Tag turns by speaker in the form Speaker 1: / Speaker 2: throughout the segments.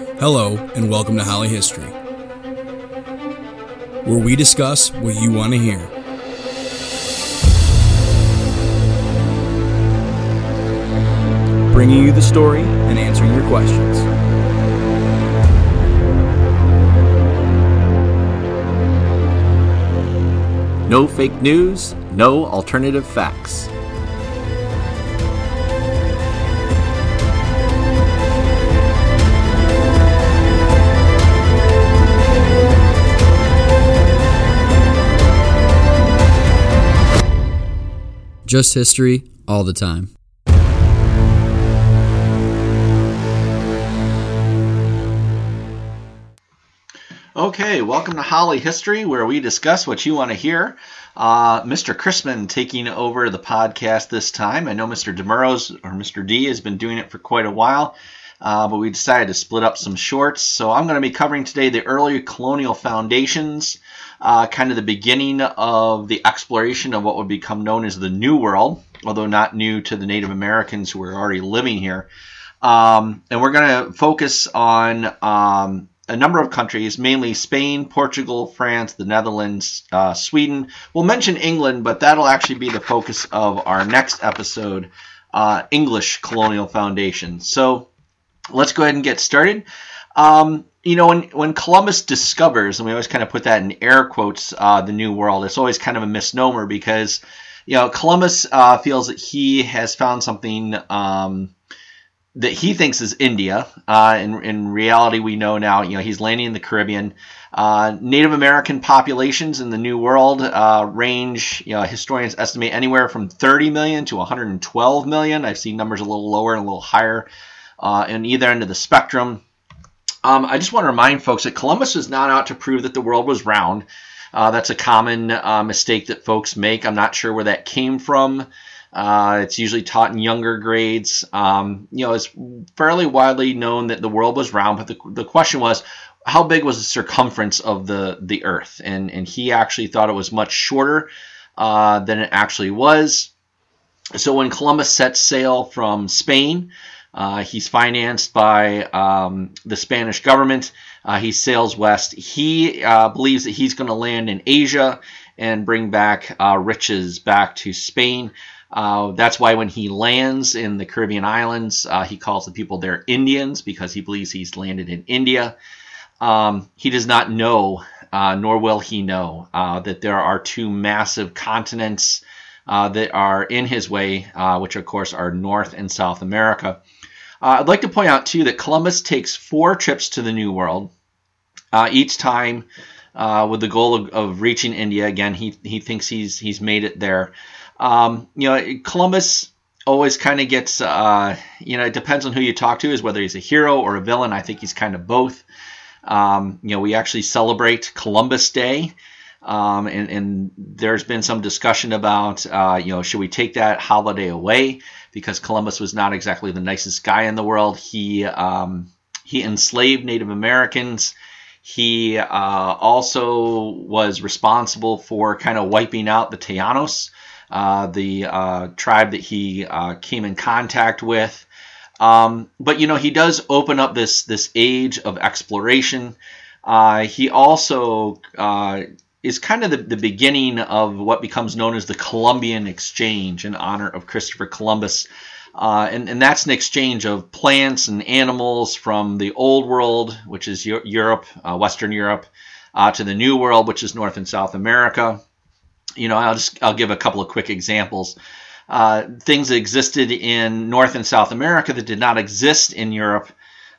Speaker 1: Hello, and welcome to Holly History, where we discuss what you want to hear. Bringing you the story and answering your questions.
Speaker 2: No fake news, no alternative facts.
Speaker 1: Just history all the time.
Speaker 2: Okay, welcome to Holly History, where we discuss what you want to hear. Uh, Mr. Crissman taking over the podcast this time. I know Mr. DeMuro's or Mr. D has been doing it for quite a while, uh, but we decided to split up some shorts. So I'm going to be covering today the early colonial foundations, uh, kind of the beginning of the exploration of what would become known as the New World, although not new to the Native Americans who were already living here. Um, and we're going to focus on um, a number of countries, mainly Spain, Portugal, France, the Netherlands, uh, Sweden. We'll mention England, but that'll actually be the focus of our next episode uh, English colonial foundation. So let's go ahead and get started. Um, you know, when, when Columbus discovers, and we always kind of put that in air quotes, uh, the New World, it's always kind of a misnomer because, you know, Columbus uh, feels that he has found something. Um, that he thinks is India. Uh, in, in reality, we know now, you know, he's landing in the Caribbean. Uh, Native American populations in the New World uh, range, you know, historians estimate anywhere from 30 million to 112 million. I've seen numbers a little lower and a little higher uh, in either end of the spectrum. Um, I just want to remind folks that Columbus was not out to prove that the world was round. Uh, that's a common uh, mistake that folks make. I'm not sure where that came from. Uh, it's usually taught in younger grades. Um, you know, it's fairly widely known that the world was round, but the, the question was, how big was the circumference of the, the Earth? And, and he actually thought it was much shorter uh, than it actually was. So when Columbus set sail from Spain, uh, he's financed by um, the Spanish government. Uh, he sails west. He uh, believes that he's going to land in Asia and bring back uh, riches back to Spain. Uh, that's why when he lands in the Caribbean islands, uh, he calls the people there Indians because he believes he's landed in India. Um, he does not know, nor will he know, that there are two massive continents that are in his way, which of course are North and South America. I'd like to point out too that Columbus takes four trips to the New World, each time with the goal of, of reaching India. Again, he he thinks he's he's made it there. Um, you know, Columbus always kind of gets, uh, you know, it depends on who you talk to, is whether he's a hero or a villain. I think he's kind of both. Um, you know, we actually celebrate Columbus Day. Um, and, and, there's been some discussion about, uh, you know, should we take that holiday away because Columbus was not exactly the nicest guy in the world. He um, he enslaved Native Americans. He uh, also was responsible for kind of wiping out the Taínos, uh, the uh, tribe that he uh, came in contact with. Um, but you know, he does open up this this age of exploration. Uh, he also uh, is kind of the, the beginning of what becomes known as the Columbian Exchange in honor of Christopher Columbus. Uh, and, and, that's an exchange of plants and animals from the Old World, which is Europe, uh, Western Europe, uh, to the New World, which is North and South America you know, I'll just I'll give a couple of quick examples. Uh, things that existed in North and South America that did not exist in Europe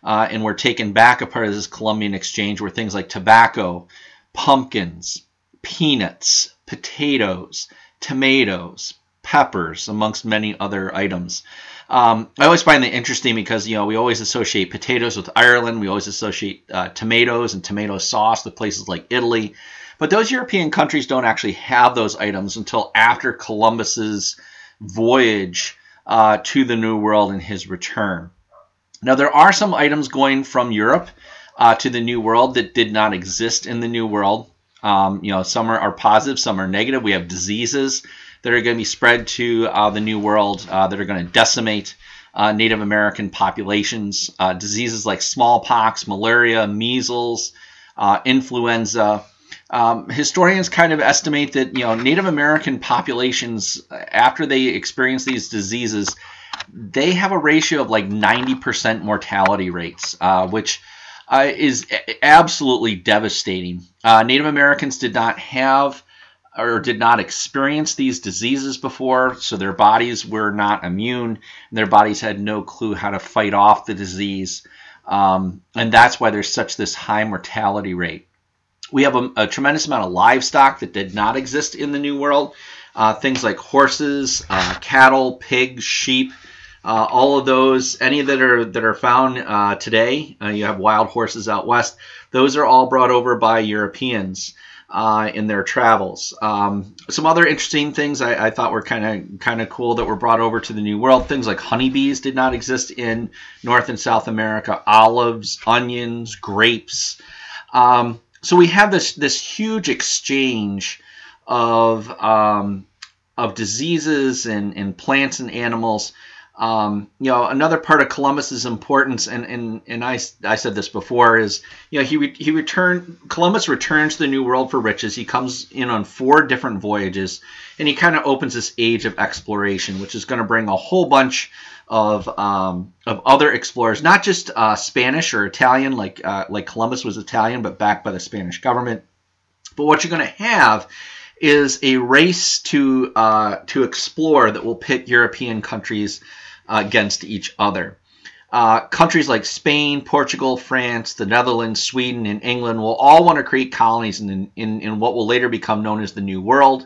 Speaker 2: uh, and were taken back a part of this Columbian exchange were things like tobacco, pumpkins, peanuts, potatoes, tomatoes, peppers, amongst many other items. Um, I always find that interesting because you know we always associate potatoes with Ireland. We always associate uh, tomatoes and tomato sauce with places like Italy. But those European countries don't actually have those items until after Columbus's voyage uh, to the New World and his return. Now, there are some items going from Europe uh, to the New World that did not exist in the New World. Um, you know, some are, are, positive, some are negative. We have diseases that are going to be spread to uh, the New World uh, that are going to decimate uh, Native American populations. Uh, diseases like smallpox, malaria, measles, uh, influenza. Um, historians kind of estimate that you know Native American populations, after they experience these diseases, they have a ratio of like 90% mortality rates, uh, which uh, is absolutely devastating. Uh, Native Americans did not have or did not experience these diseases before, so their bodies were not immune. their bodies had no clue how to fight off the disease, um, and that's why there's such this high mortality rate. We have a, a, tremendous amount of livestock that did not exist in the New World. Uh, things like horses, uh, cattle, pigs, sheep, uh, all of those, any that are that are found uh, today, uh, you have wild horses out west. Those are all brought over by Europeans uh, in their travels. Um, some other interesting things I, I thought were kind of kind of cool that were brought over to the New World. Things like honeybees did not exist in North and South America. Olives, onions, grapes. Um, so we have this this huge exchange of um, of diseases and, and plants and animals um, you know, another part of Columbus's importance, and, and, and I, I said this before, is you know he re, he returned Columbus returns to the New World for riches. He comes in on four different voyages, and he kind of opens this age of exploration, which is going to bring a whole bunch of um, of other explorers, not just uh, Spanish or Italian, like uh, like Columbus was Italian, but backed by the Spanish government. But what you're going to have is a race to uh, to explore that will pit European countries uh, against each other. Uh, countries like Spain, Portugal, France, the Netherlands, Sweden, and England will all want to create colonies in, in, in what will later become known as the New World.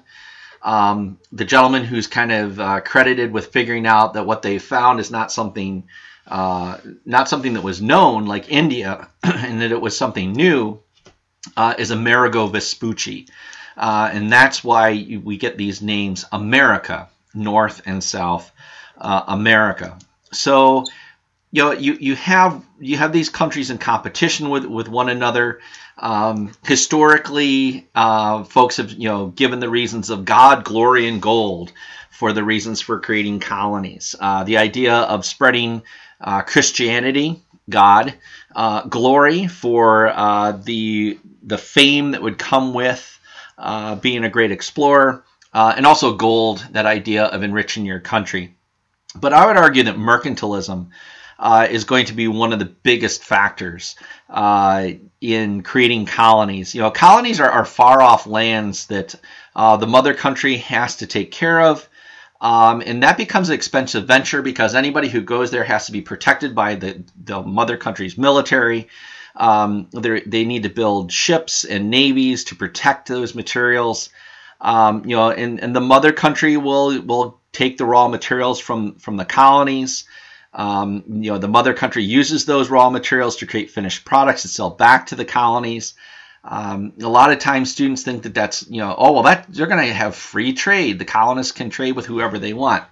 Speaker 2: Um, the gentleman who's kind of uh, credited with figuring out that what they found is not something uh, not something that was known like India, and that it was something new, uh, is Amerigo Vespucci. Uh, and that's why we get these names America, North and South uh, America. So you know you, you have you have these countries in competition with, with one another. Um, historically, uh, folks have you know given the reasons of God, glory, and gold for the reasons for creating colonies. Uh, the idea of spreading uh, Christianity, God, uh, glory for the the fame that would come with uh, being a great explorer, and also gold, that idea of enriching your country. But I would argue that mercantilism uh, is going to be one of the biggest factors uh, in creating colonies. You know, colonies are, are far off lands that uh, the mother country has to take care of. Um, and that becomes an expensive venture because anybody who goes there has to be protected by the, the mother country's military. Um, they need to build ships and navies to protect those materials. Um, you know, and, and the mother country will will take the raw materials from from the colonies. Um, you know, the mother country uses those raw materials to create finished products and sell back to the colonies. Um, a lot of times, students think that that's you know, oh well, that they're going to have free trade. The colonists can trade with whoever they want.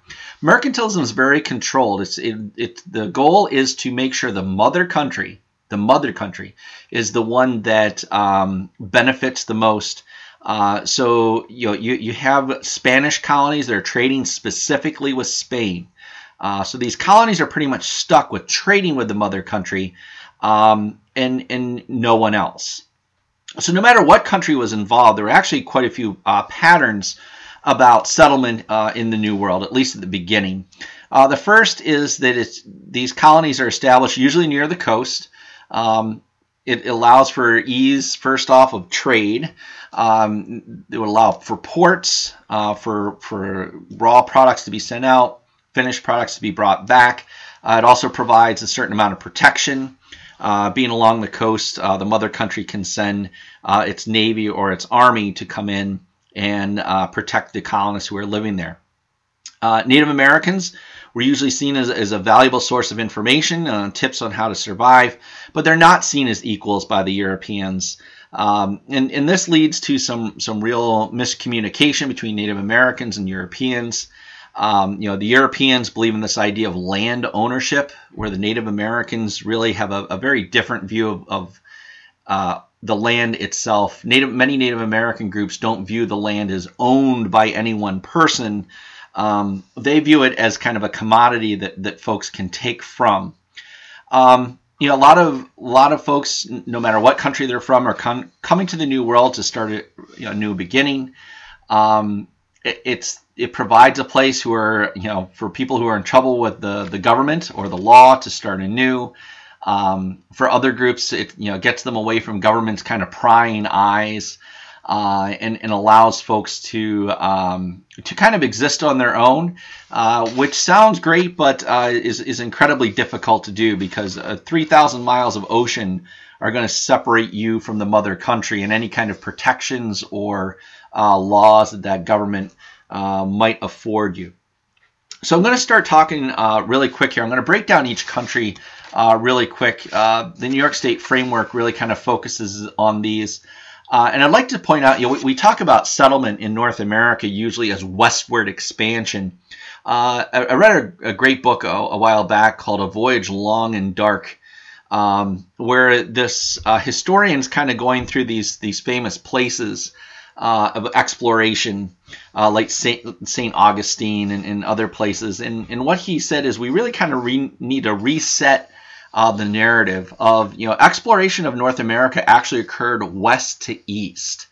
Speaker 2: Mercantilism is very controlled. It's it, it the goal is to make sure the mother country, the mother country, is the one that um, benefits the most uh, so you, know, you you have Spanish colonies that are trading specifically with Spain. Uh, so these colonies are pretty much stuck with trading with the mother country um, and and no one else. So no matter what country was involved, there were actually quite a few uh, patterns about settlement uh, in the New World, at least at the beginning. Uh, the first is that these colonies are established usually near the coast. Um, it allows for ease, first off, of trade. Um, it would allow for ports, uh, for, for raw products to be sent out, finished products to be brought back. Uh, it also provides a certain amount of protection. Uh, being along the coast, uh, the mother country can send uh, its navy or its army to come in and uh, protect the colonists who are living there. Native Americans were usually seen as, as a valuable source of information, uh, tips on how to survive, but they're not seen as equals by the Europeans. Um, and, and this leads to some, some real miscommunication between Native Americans and Europeans. Um, you know, the Europeans believe in this idea of land ownership, where the Native Americans really have a, a very different view of, of uh, the land itself. Native, many Native American groups don't view the land as owned by any one person, Um, they view it as kind of a commodity that, that folks can take from. Um, you know, a lot of a lot of folks, no matter what country they're from, are com- coming to the New World to start a you know, new beginning. Um, it, it's it provides a place who are you know for people who are in trouble with the the government or the law to start anew. Um, for other groups, it you know gets them away from government's kind of prying eyes. Uh, and, and, allows folks to um, to kind of exist on their own, uh, which sounds great, but uh, is is incredibly difficult to do because uh, 3,000 miles of ocean are going to separate you from the mother country and any kind of protections or uh, laws that that government uh, might afford you. So I'm going to start talking really quick here. I'm going to break down each country really quick. the New York State framework really kind of focuses on these. Uh, and I'd like to point out, you know, we, we, talk about settlement in North America usually as westward expansion. Uh, I, I, read a, a great book a, a, while back called A Voyage Long and Dark, um, where this uh, historian's kind of going through these these famous places uh, of exploration, uh, like Saint, Saint Augustine and, and, other places. And, and what he said is we really kind of re- need to reset uh, the narrative of you know exploration of North America actually occurred west to east.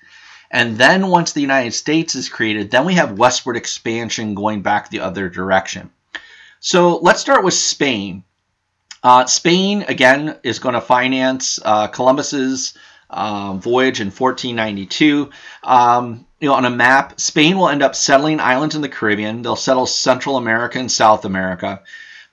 Speaker 2: And then once the United States is created, then we have westward expansion going back the other direction. So let's start with Spain. Uh, Spain, again, is going to finance uh, Columbus's uh, voyage in 1492. Um, you know, on a map, Spain will end up settling islands in the Caribbean. They'll settle Central America and South America.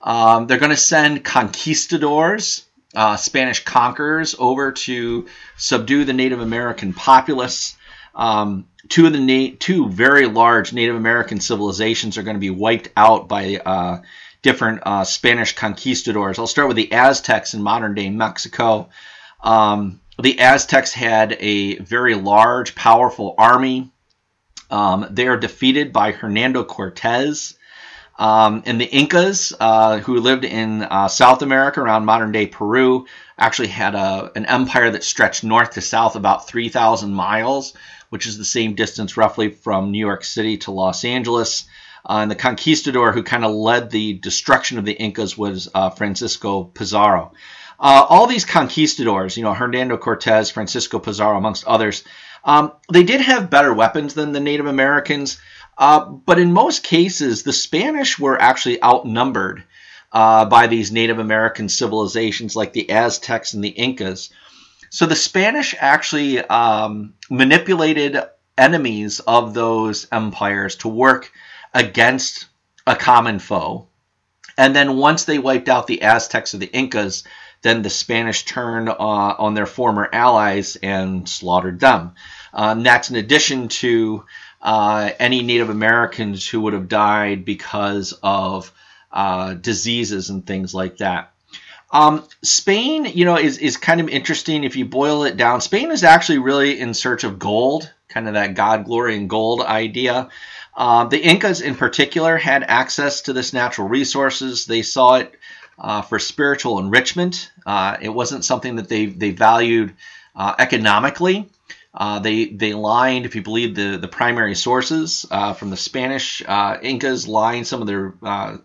Speaker 2: Um, they're going to send conquistadors, uh, Spanish conquerors, over to subdue the Native American populace. Um, two of the na- two very large Native American civilizations are going to be wiped out by uh, different uh, Spanish conquistadors. I'll start with the Aztecs in modern day Mexico. Um, the Aztecs had a very large, powerful army. Um, they are defeated by Hernando Cortez. Um, and the Incas, uh, who lived in uh, South America around modern day Peru, actually had a, an empire that stretched north to south about 3,000 miles, which is the same distance roughly from New York City to Los Angeles. Uh, and the conquistador who kind of led the destruction of the Incas was uh, Francisco Pizarro. Uh, all these conquistadors, you know, Hernando Cortez, Francisco Pizarro, amongst others, um, they did have better weapons than the Native Americans. Uh, but in most cases, the Spanish were actually outnumbered uh, by these Native American civilizations like the Aztecs and the Incas. So the Spanish actually um, manipulated enemies of those empires to work against a common foe. And then once they wiped out the Aztecs or the Incas, then the Spanish turned uh, on their former allies and slaughtered them. Um, that's in addition to uh, any Native Americans who would have died because of uh, diseases and things like that. Um, Spain, you know, is, is kind of interesting if you boil it down. Spain is actually really in search of gold, kind of that God, glory, and gold idea. Uh, the Incas, in particular, had access to this natural resources. They saw it uh, for spiritual enrichment. Uh, it wasn't something that they they valued uh, economically. Uh, they they lined, if you believe the the primary sources uh, from the Spanish uh, Incas, lined some of their uh,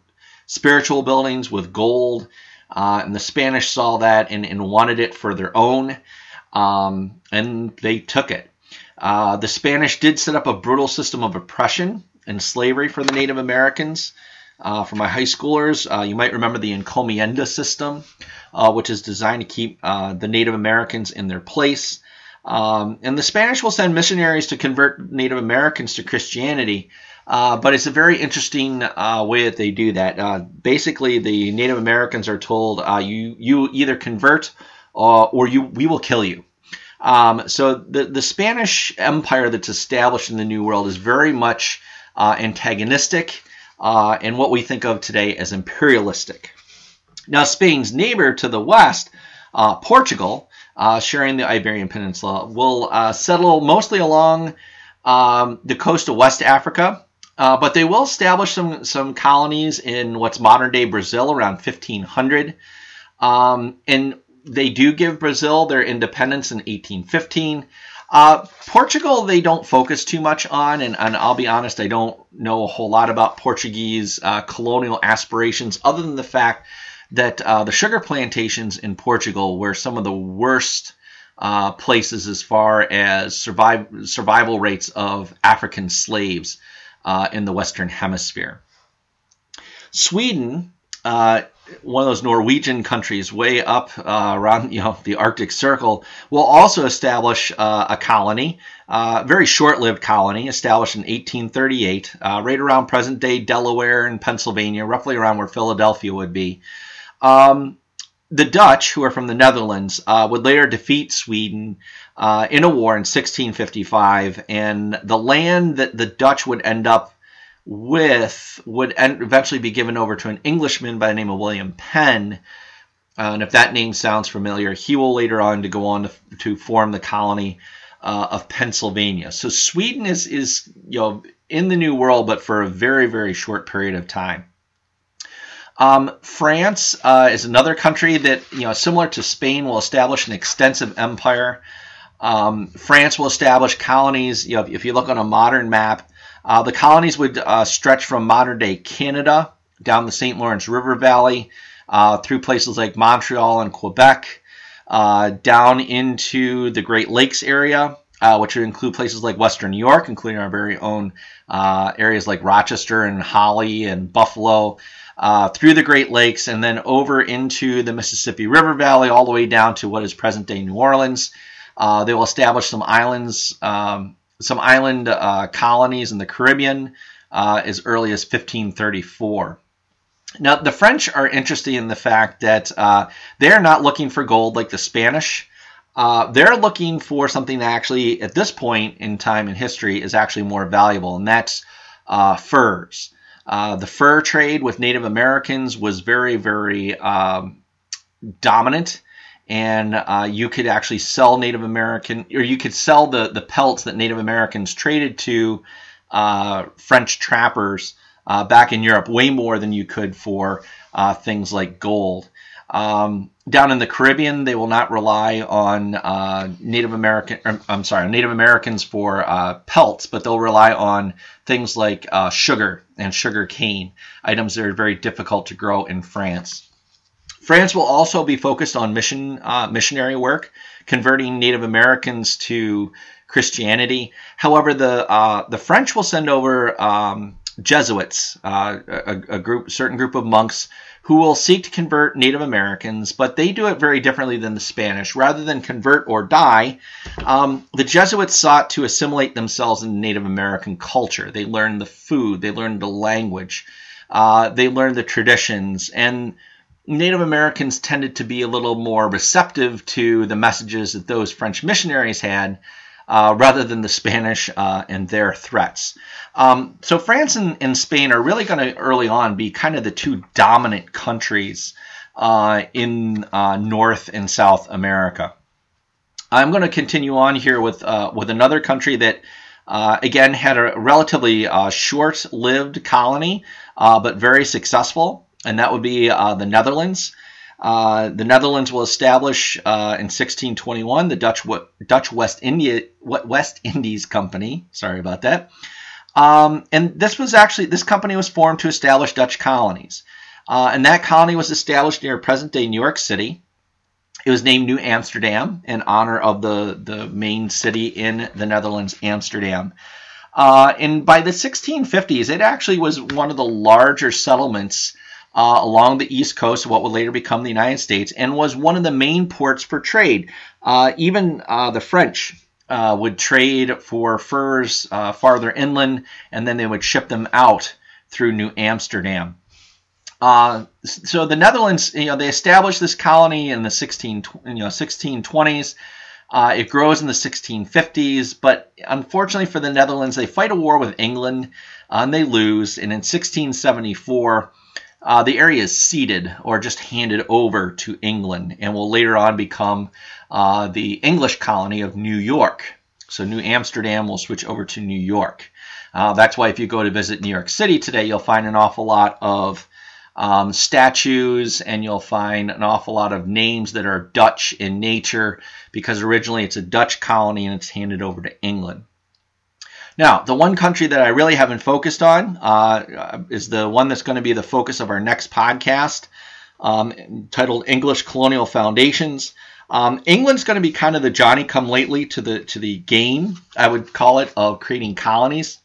Speaker 2: spiritual buildings with gold, uh, and the Spanish saw that and, and wanted it for their own, um, and they took it. Uh, the Spanish did set up a brutal system of oppression and slavery for the Native Americans. for my high schoolers, you might remember the encomienda system, which is designed to keep the Native Americans in their place. Um, and the Spanish will send missionaries to convert Native Americans to Christianity. Uh, but it's a very interesting uh, way that they do that. Uh, basically, the Native Americans are told, uh, "You you either convert, uh, or you we will kill you." Um, so the the Spanish Empire that's established in the New World is very much uh, antagonistic and what we think of today as imperialistic. Now, Spain's neighbor to the west, Portugal, uh, sharing the Iberian Peninsula, will uh, settle mostly along um, the coast of West Africa, uh, but they will establish some, some colonies in what's modern day Brazil around 1500. Um, and they do give Brazil their independence in 1815. Uh, Portugal, they don't focus too much on, and, and, I'll be honest, I don't know a whole lot about Portuguese uh, colonial aspirations, other than the fact that uh, the sugar plantations in Portugal were some of the worst uh, places as far as survive, survival rates of African slaves uh, in the Western Hemisphere. Sweden, uh, one of those Norwegian countries way up uh, around you know the Arctic Circle, will also establish uh, a colony, uh, very short-lived colony, established in 1838, uh, right around present-day Delaware and Pennsylvania, roughly around where Philadelphia would be. Um, the Dutch, who are from the Netherlands, uh, would later defeat Sweden uh, in a war in 1655, and the land that the Dutch would end up with would eventually be given over to an Englishman by the name of William Penn. Uh, and if that name sounds familiar, he will later on to go on to, to form the colony uh, of Pennsylvania. So Sweden is is you know in the New World, but for a very very short period of time. Um, France uh, is another country that you know similar to Spain will establish an extensive empire. Um, France will establish colonies. You know, if you look on a modern map, uh, the colonies would uh, stretch from modern day Canada down the St. Lawrence River Valley uh, through places like Montreal and Quebec, uh, down into the Great Lakes area, uh, which would include places like Western New York, including our very own uh, areas like Rochester and Holly and Buffalo. Through the Great Lakes and then over into the Mississippi River Valley, all the way down to what is present day New Orleans. they will establish some islands um, some island uh, colonies in the Caribbean uh, as early as 1534. Now, the French are interested in the fact that uh, they're not looking for gold like the Spanish. Uh, they're looking for something that actually, at this point in time in history, is actually more valuable, and that's uh, furs. Uh, the fur trade with Native Americans was very, very um, dominant and uh, you could actually sell Native American, or you could sell the, the pelts that Native Americans traded to uh, French trappers uh, back in Europe way more than you could for uh, things like gold. Um, down in the Caribbean, they will not rely on uh, Native American. Or, I'm sorry, Native Americans for uh, pelts, but they'll rely on things like sugar and sugar cane, items that are very difficult to grow in France. France will also be focused on mission uh, missionary work, converting Native Americans to Christianity. However, the uh, the French will send over um, Jesuits, uh, a, a, group, certain group of monks who will seek to convert Native Americans, but they do it very differently than the Spanish. Rather than convert or die, um, the Jesuits sought to assimilate themselves in Native American culture. They learned the food, they learned the language, uh, they learned the traditions, and Native Americans tended to be a little more receptive to the messages that those French missionaries had uh, rather than the Spanish uh, and their threats. Um, so France and, and, Spain are really going to early on be kind of the two dominant countries uh, in uh, North and South America. I'm going to continue on here with uh, with another country that. Again, had a relatively short-lived colony, but very successful and that would be the Netherlands. Uh, the Netherlands will establish uh, in 1621 the Dutch Dutch West India West Indies Company. Sorry about that. Um, and this was actually this company was formed to establish Dutch colonies, uh, and that colony was established near present-day New York City. It was named New Amsterdam in honor of the the main city in the Netherlands, Amsterdam. Uh, and by the 1650s, it actually was one of the larger settlements uh, along the east coast of what would later become the United States and was one of the main ports for trade. Uh, even uh, the French uh, would trade for furs uh, farther inland and then they would ship them out through New Amsterdam. Uh, so the Netherlands, you know, they established this colony in the 16, you know, 1620s. it grows in the 1650s, but unfortunately for the Netherlands, they fight a war with England and they lose. And in 1674, uh, the area is ceded or just handed over to England and will later on become uh, the English colony of New York. So New Amsterdam will switch over to New York. Uh, that's why if you go to visit New York City today, you'll find an awful lot of um, statues, and you'll find an awful lot of names that are Dutch in nature because originally it's a Dutch colony and it's handed over to England. Now, the one country that I really haven't focused on uh, is the one that's going to be the focus of our next podcast, um, titled English Colonial Foundations. Um, England's going to be kind of the Johnny come lately to the to the game, I would call it, of creating colonies.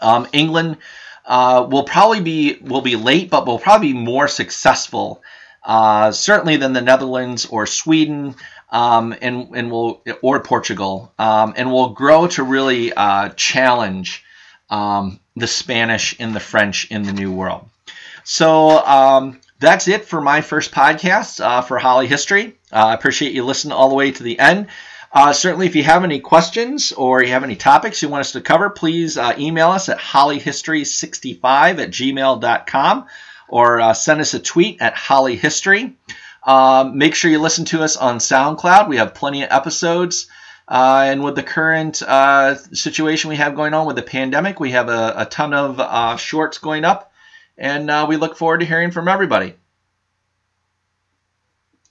Speaker 2: Um, England uh, will probably be will be late, but will probably be more successful, uh, certainly than the Netherlands or Sweden, um, and and will or Portugal, um, and will grow to really uh, challenge um, the Spanish and the French in the New World. So um, that's it for my first podcast uh, for Holly History. Uh, I appreciate you listening all the way to the end. Uh, certainly, if you have any questions or you have any topics you want us to cover, please uh, email us at hollyhistory65 at gmail.com or uh, send us a tweet at hollyhistory. Um, make sure you listen to us on SoundCloud. We have plenty of episodes. Uh, and with the current uh, situation we have going on with the pandemic, we have a, a ton of uh, shorts going up. And we look forward to hearing from everybody.